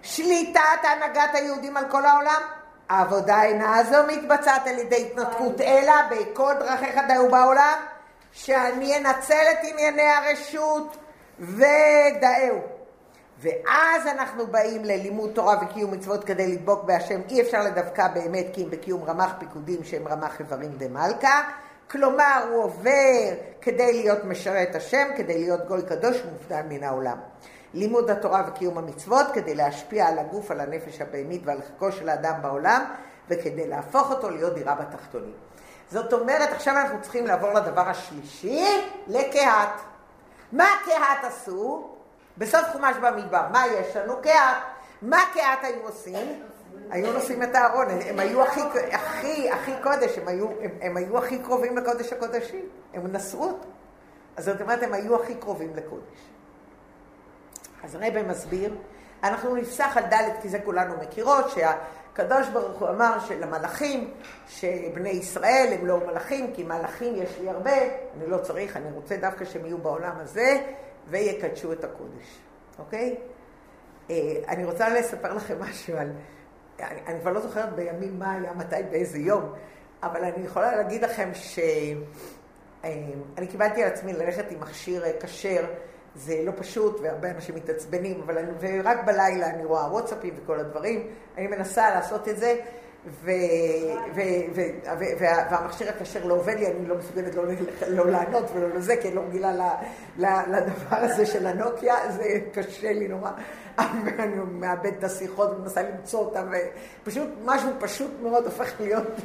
[SPEAKER 1] שליטת הנהגת היהודים על כל העולם. העבודה אינה זו מתבצעת על ידי התנתקות, אלא בכל דרכי חדאו בעולם, שאני אנצל את ענייני הרשות ודאהו. ואז אנחנו באים ללימוד תורה וקיום מצוות כדי לדבוק בהשם. אי אפשר לדווקא באמת כי אם בקיום רמ"ח פיקודים שהם רמ"ח איברים דמלכה. כלומר, הוא עובר כדי להיות משרת השם, כדי להיות גוי קדוש ומופדל מן העולם. לימוד התורה וקיום המצוות כדי להשפיע על הגוף, על הנפש הבהמית ועל חלקו של האדם בעולם, וכדי להפוך אותו להיות דירה בתחתונים. זאת אומרת, עכשיו אנחנו צריכים לעבור לדבר השלישי, לקהת. מה קהת עשו? בסוף חומש במדבר, מה יש לנו? קהת. מה קהת היו עושים? היו נושאים את הארון, הם היו הכי, הכי, הכי קודש, הם היו, הם, הם היו הכי קרובים לקודש הקודשים, הם נשאו אותו. אז זאת אומרת, הם היו הכי קרובים לקודש. אז הרב מסביר, אנחנו נפסח על ד' כי זה כולנו מכירות, שהקדוש ברוך הוא אמר שלמלאכים, שבני ישראל הם לא מלאכים, כי מלאכים יש לי הרבה, אני לא צריך, אני רוצה דווקא שהם יהיו בעולם הזה, ויקדשו את הקודש, אוקיי? אה, אני רוצה לספר לכם משהו על אני, אני כבר לא זוכרת בימים מה היה, מתי, באיזה יום, אבל אני יכולה להגיד לכם ש... אה, קיבלתי על עצמי ללכת עם מכשיר אה, כשר, זה לא פשוט, והרבה אנשים מתעצבנים, אבל אני, ורק בלילה אני רואה וואטסאפים וכל הדברים, אני מנסה לעשות את זה, ו, ו, ו, ו, וה, והמכשיר הכשר לא עובד לי, אני לא מסוגלת לא, לא לענות ולא לזה, כי אני לא רגילה לדבר הזה של הנוקיה, זה קשה לי נורא. ואני מאבד את השיחות ומנסה למצוא אותם, ופשוט משהו פשוט מאוד הופך להיות...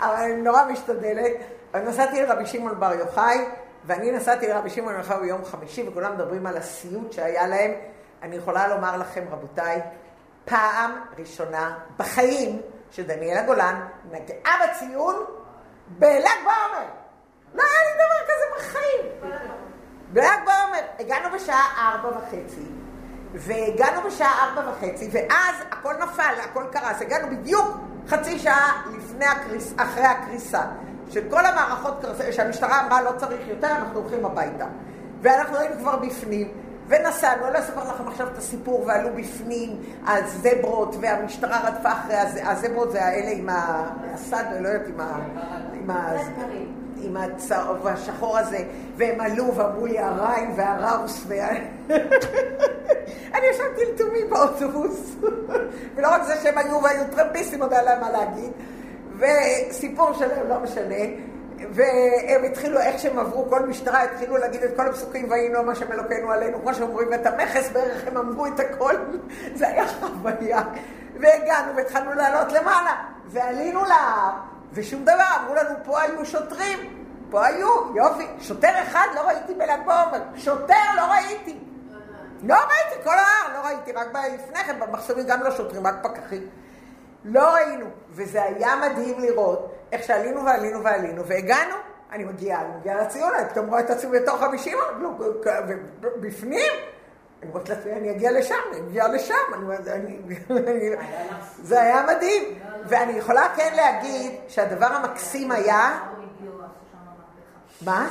[SPEAKER 1] אבל אני נורא משתדלת. נסעתי לרבי שמעון בר יוחאי, ואני נסעתי לרבי שמעון יוחאי ביום חמישי, וכולם מדברים על הסיוט שהיה להם. אני יכולה לומר לכם, רבותיי, פעם ראשונה בחיים שדניאלה גולן נגעה בציון בל"ג בעומר. לא היה לי דבר כזה בחיים. בל"ג בעומר. הגענו בשעה ארבע וחצי, והגענו בשעה ארבע וחצי, ואז הכל נפל, הכל קרס. הגענו בדיוק חצי שעה לפני הקריס, אחרי הקריסה. של כל המערכות שהמשטרה אמרה לא צריך יותר, אנחנו הולכים הביתה. ואנחנו היינו כבר בפנים, ונסענו, לא אספר לכם עכשיו את הסיפור, ועלו בפנים הזברות, והמשטרה רדפה אחרי הזברות, זה האלה עם הסד, לא יודעת, עם ה... עם ה... עם הצהוב השחור הזה, והם עלו ואמרו לי הריין והראוס וה... אני ישבתי לתומי באוטובוס, ולא רק זה שהם היו והיו טרמפיסטים, עוד היה להם מה להגיד, וסיפור שלהם, לא משנה, והם התחילו, איך שהם עברו, כל משטרה התחילו להגיד את כל הפסוקים, והיינו מה שם אלוקינו עלינו, כמו שאומרים, ואת המכס בערך הם אמרו את הכל, זה היה חוויה. והגענו והתחלנו לעלות למעלה, ועלינו להר, ושום דבר, אמרו לנו, פה היו שוטרים, פה היו, יופי, שוטר אחד לא ראיתי בל"ג בעומר, שוטר לא ראיתי. לא ראיתי, כל ההר לא ראיתי, רק לפני כן, במחסומים גם לא שוטרים, רק פקחים. לא ראינו, וזה היה מדהים לראות איך שעלינו ועלינו ועלינו, והגענו, אני מגיעה, אני מגיעה לציון, אני פתאום רואה את עצמי בתוך חמישים, ובפנים, אני אומרת לעצמי, אני אגיע לשם, אני אגיע לשם, אני, אני, זה היה מדהים, ואני יכולה כן להגיד שהדבר המקסים היה... מה?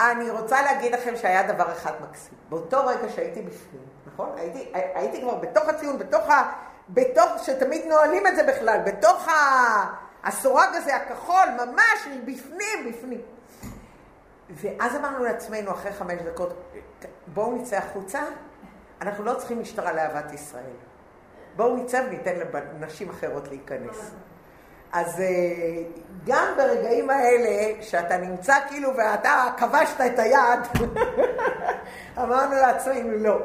[SPEAKER 1] אני רוצה להגיד לכם שהיה דבר אחד מקסים. באותו רגע שהייתי בפנים, נכון? הייתי, הייתי כבר בתוך הציון, בתוך ה... בתוך, שתמיד נועלים את זה בכלל, בתוך הסורג הזה הכחול, ממש בפנים, בפנים. ואז אמרנו לעצמנו אחרי חמש דקות, בואו נצא החוצה, אנחנו לא צריכים משטרה לאהבת ישראל. בואו נצא וניתן לנשים אחרות להיכנס. אז אה, גם ברגעים האלה, שאתה נמצא כאילו ואתה כבשת את היד, אמרנו לעצמנו לא.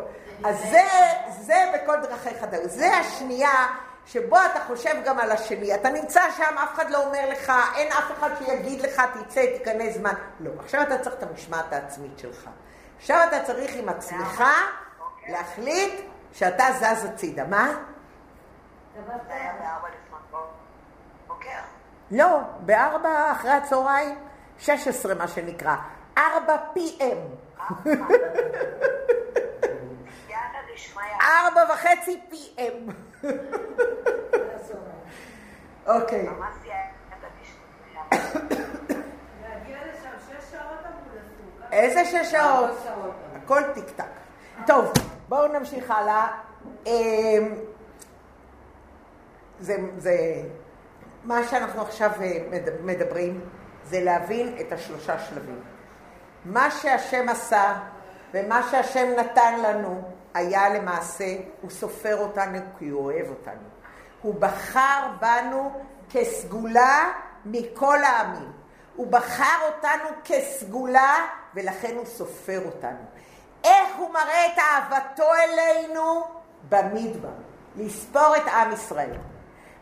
[SPEAKER 1] אז זה, זה בכל דרכי חדרים. זה השנייה שבו אתה חושב גם על השני. אתה נמצא שם, אף אחד לא אומר לך, אין אף אחד שיגיד לך, תצא, תיכנס זמן. לא, עכשיו אתה צריך את המשמעת העצמית שלך. עכשיו אתה צריך עם עצמך להחליט שאתה זז הצידה. מה? לא, בארבע אחרי הצהריים, 16 מה שנקרא, ארבע PM. ארבע וחצי PM. אוקיי. איזה שש שעות? הכל טיק טק. טוב, בואו נמשיך הלאה. אמ, זה, זה, מה שאנחנו עכשיו אה, מדברים זה להבין את השלושה שלבים. מה שהשם עשה ומה שהשם נתן לנו היה למעשה, הוא סופר אותנו כי הוא אוהב אותנו. הוא בחר בנו כסגולה מכל העמים. הוא בחר אותנו כסגולה ולכן הוא סופר אותנו. איך הוא מראה את אהבתו אלינו? במדבר, לספור את עם ישראל.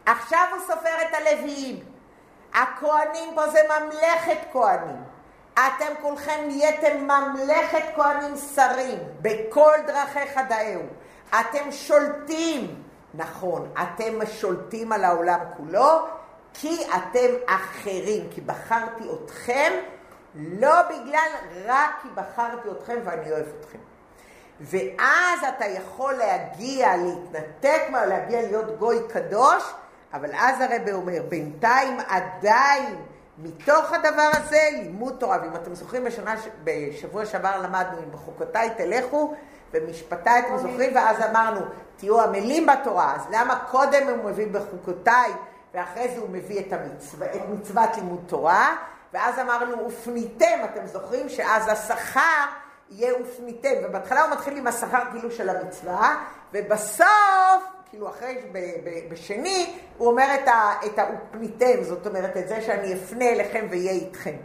[SPEAKER 1] עכשיו הוא סופר את הלוויים. הכהנים פה זה ממלכת כהנים. אתם כולכם נהייתם ממלכת כהנים שרים בכל דרכי חדאהו. אתם שולטים, נכון, אתם שולטים על העולם כולו, כי אתם אחרים, כי בחרתי אתכם, לא בגלל, רק כי בחרתי אתכם ואני אוהב אתכם. ואז אתה יכול להגיע, להתנתק מה, להגיע להיות גוי קדוש, אבל אז הרב אומר, בינתיים עדיין מתוך הדבר הזה לימוד תורה. ואם אתם זוכרים, בשנה, בשבוע שעבר למדנו, אם בחוקותיי תלכו, ומשפטי אתם זוכרים, ואז אמרנו, תהיו עמלים בתורה, אז למה קודם הוא מביא בחוקותיי, ואחרי זה הוא מביא את, המצווה, את מצוות לימוד תורה, ואז אמרנו, ופניתם, אתם זוכרים שאז השכר יהיה ופניתם, ובהתחלה הוא מתחיל עם השכר כאילו של המצווה, ובסוף, כאילו אחרי, ב, ב, בשני, הוא אומר את, ה, את הופניתם, זאת אומרת, את זה שאני אפנה אליכם ואהיה איתכם.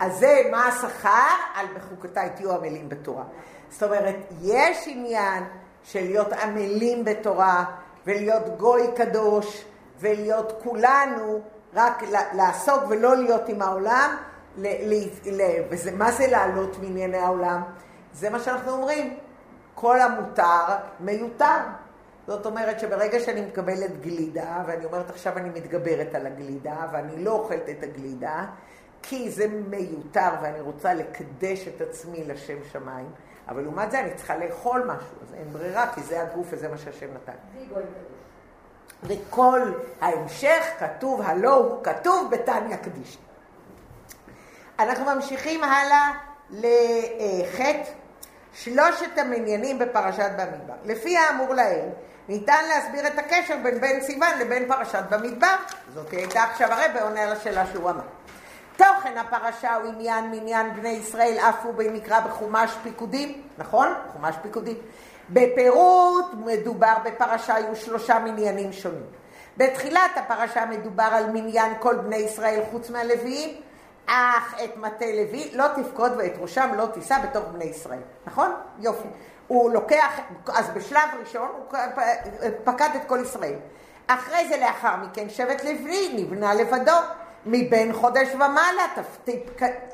[SPEAKER 1] אז זה מה השכר על בחוקותיי תהיו עמלים בתורה. זאת אומרת, יש עניין של להיות עמלים בתורה ולהיות גוי קדוש ולהיות כולנו רק לעסוק ולא להיות עם העולם. ל, ל, ל, וזה, מה זה לעלות מענייני העולם? זה מה שאנחנו אומרים. כל המותר מיותר. זאת אומרת שברגע שאני מקבלת גלידה, ואני אומרת עכשיו אני מתגברת על הגלידה, ואני לא אוכלת את הגלידה, כי זה מיותר ואני רוצה לקדש את עצמי לשם שמיים, אבל לעומת זה אני צריכה לאכול משהו, אז אין ברירה, כי זה הגוף וזה מה שהשם נתן. וכל ההמשך כתוב, הלא הוא כתוב בתניא קדיש. אנחנו ממשיכים הלאה לחטא, שלושת המניינים בפרשת במדבר. לפי האמור לעיל, ניתן להסביר את הקשר בין בן סיוון לבין פרשת במדבר. זאת הייתה עכשיו הרב עונה לשאלה שהוא אמר. תוכן הפרשה הוא עניין מעניין בני ישראל, אף הוא נקרא בחומש פיקודים, נכון? חומש פיקודים. בפירוט מדובר בפרשה, היו שלושה מניינים שונים. בתחילת הפרשה מדובר על מניין כל בני ישראל חוץ מהלוויים, אך את מטה לוי לא תפקוד ואת ראשם לא תישא בתוך בני ישראל, נכון? יופי. הוא לוקח, אז בשלב ראשון הוא פקד את כל ישראל. אחרי זה לאחר מכן שבט לוי נבנה לבדו. מבין חודש ומעלה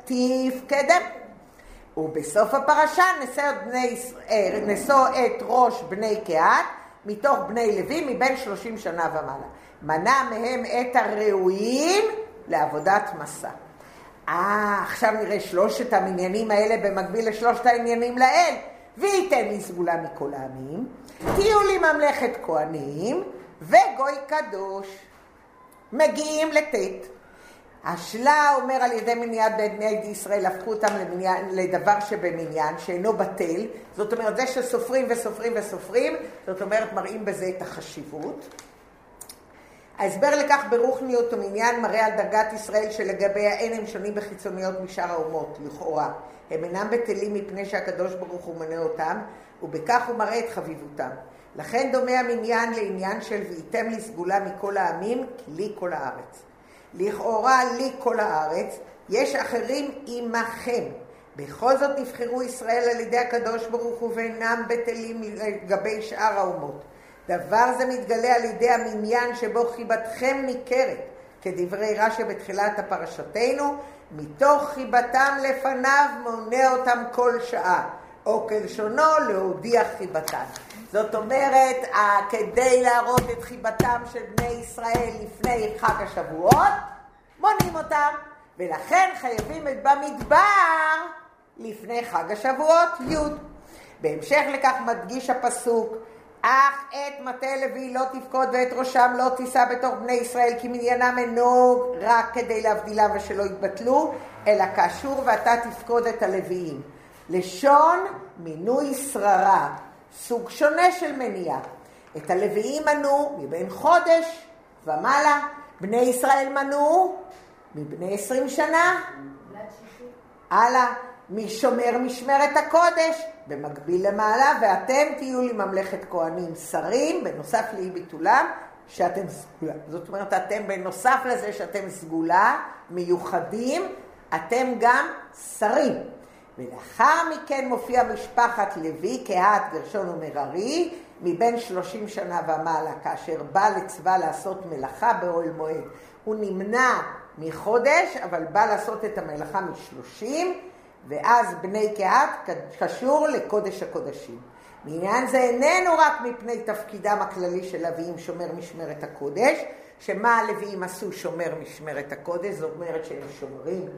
[SPEAKER 1] תפקדם. ובסוף הפרשה נשא את, בני, נשוא את ראש בני קהת מתוך בני לוי מבין שלושים שנה ומעלה. מנע מהם את הראויים לעבודת מסע. אה, עכשיו נראה שלושת המניינים האלה במקביל לשלושת העניינים לאל. וייתן לי סגולה מכל העמים, תהיו לי ממלכת כהנים וגוי קדוש. מגיעים לט' השלה אומר על ידי מניעת בני ישראל, הפכו אותם למניין, לדבר שבמניין, שאינו בטל, זאת אומרת זה שסופרים וסופרים וסופרים, זאת אומרת מראים בזה את החשיבות. ההסבר לכך ברוחניות ומניין מראה על דרגת ישראל שלגביה אין הם שונים בחיצוניות משאר האומות, לכאורה. הם אינם בטלים מפני שהקדוש ברוך הוא מנה אותם, ובכך הוא מראה את חביבותם. לכן דומה המניין לעניין של וייתם לי סגולה מכל העמים, כי לי כל הארץ. לכאורה לי כל הארץ, יש אחרים עמכם. בכל זאת נבחרו ישראל על ידי הקדוש ברוך הוא ואינם בטלים לגבי שאר האומות. דבר זה מתגלה על ידי המניין שבו חיבתכם ניכרת, כדברי רש"י בתחילת הפרשתנו, מתוך חיבתם לפניו מונה אותם כל שעה, או כלשונו להודיע חיבתם. זאת אומרת, כדי להראות את חיבתם של בני ישראל לפני חג השבועות, מונים אותם, ולכן חייבים את במדבר לפני חג השבועות י'. בהמשך לכך מדגיש הפסוק, אך את מטה לוי לא תפקוד ואת ראשם לא תישא בתוך בני ישראל כי מניינם אינו רק כדי להבדילם ושלא יתבטלו, אלא כאשור ואתה תפקוד את הלוויים. לשון מינוי שררה, סוג שונה של מניעה. את הלוויים מנו מבין חודש ומעלה, בני ישראל מנו מבני עשרים שנה. הלאה, מי שומר משמרת הקודש, במקביל למעלה, ואתם תהיו לי ממלכת כהנים שרים, בנוסף לאי ביטולם, שאתם סגולה. זאת אומרת, אתם בנוסף לזה שאתם סגולה, מיוחדים, אתם גם שרים. ולאחר מכן מופיע משפחת לוי, קהת, גרשון ומררי, מבין שלושים שנה ומעלה, כאשר בא לצבא לעשות מלאכה באוהל מועד. הוא נמנע מחודש, אבל בא לעשות את המלאכה משלושים, ואז בני קהת קשור לקודש הקודשים. בעניין זה איננו רק מפני תפקידם הכללי של לוויים שומר משמרת הקודש, שמה הלוויים עשו שומר משמרת הקודש, זאת אומרת שהם שומרים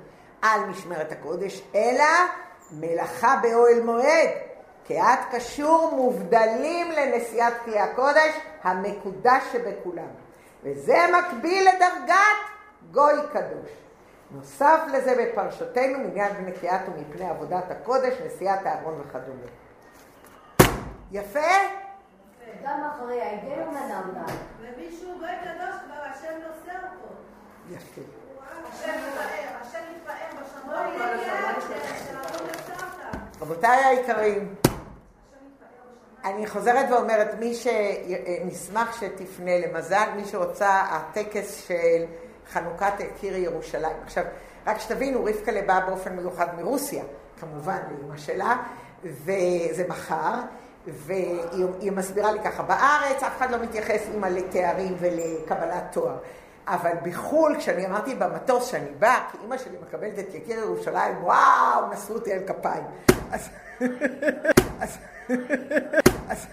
[SPEAKER 1] על משמרת הקודש, אלא מלאכה באוהל מועד. קהת קשור מובדלים לנשיאת כלי הקודש המקודש שבכולם. וזה מקביל לדרגת גוי קדוש. נוסף לזה בפרשתנו מניין קהת ומפני עבודת הקודש, נשיאת הארון וכדומה. יפה?
[SPEAKER 2] גם אחרי ההיגיון אדם
[SPEAKER 3] ומישהו גוי קדוש כבר השם נושא אותו.
[SPEAKER 1] יפה.
[SPEAKER 3] בשמיים.
[SPEAKER 1] רבותיי היקרים, אני חוזרת ואומרת, מי שנשמח שתפנה למזל, מי שרוצה, הטקס של חנוכת קיר ירושלים. עכשיו, רק שתבינו, רבקה באה באופן מיוחד מרוסיה, כמובן, לאמא שלה, וזה מחר, והיא מסבירה לי ככה, בארץ אף אחד לא מתייחס אימא לתארים ולקבלת תואר. אבל בחו"ל, כשאני אמרתי במטוס שאני באה, כי אימא שלי מקבלת את יקיר ירושלים, וואו, נשאו אותי על כפיים. אז... אז... אז...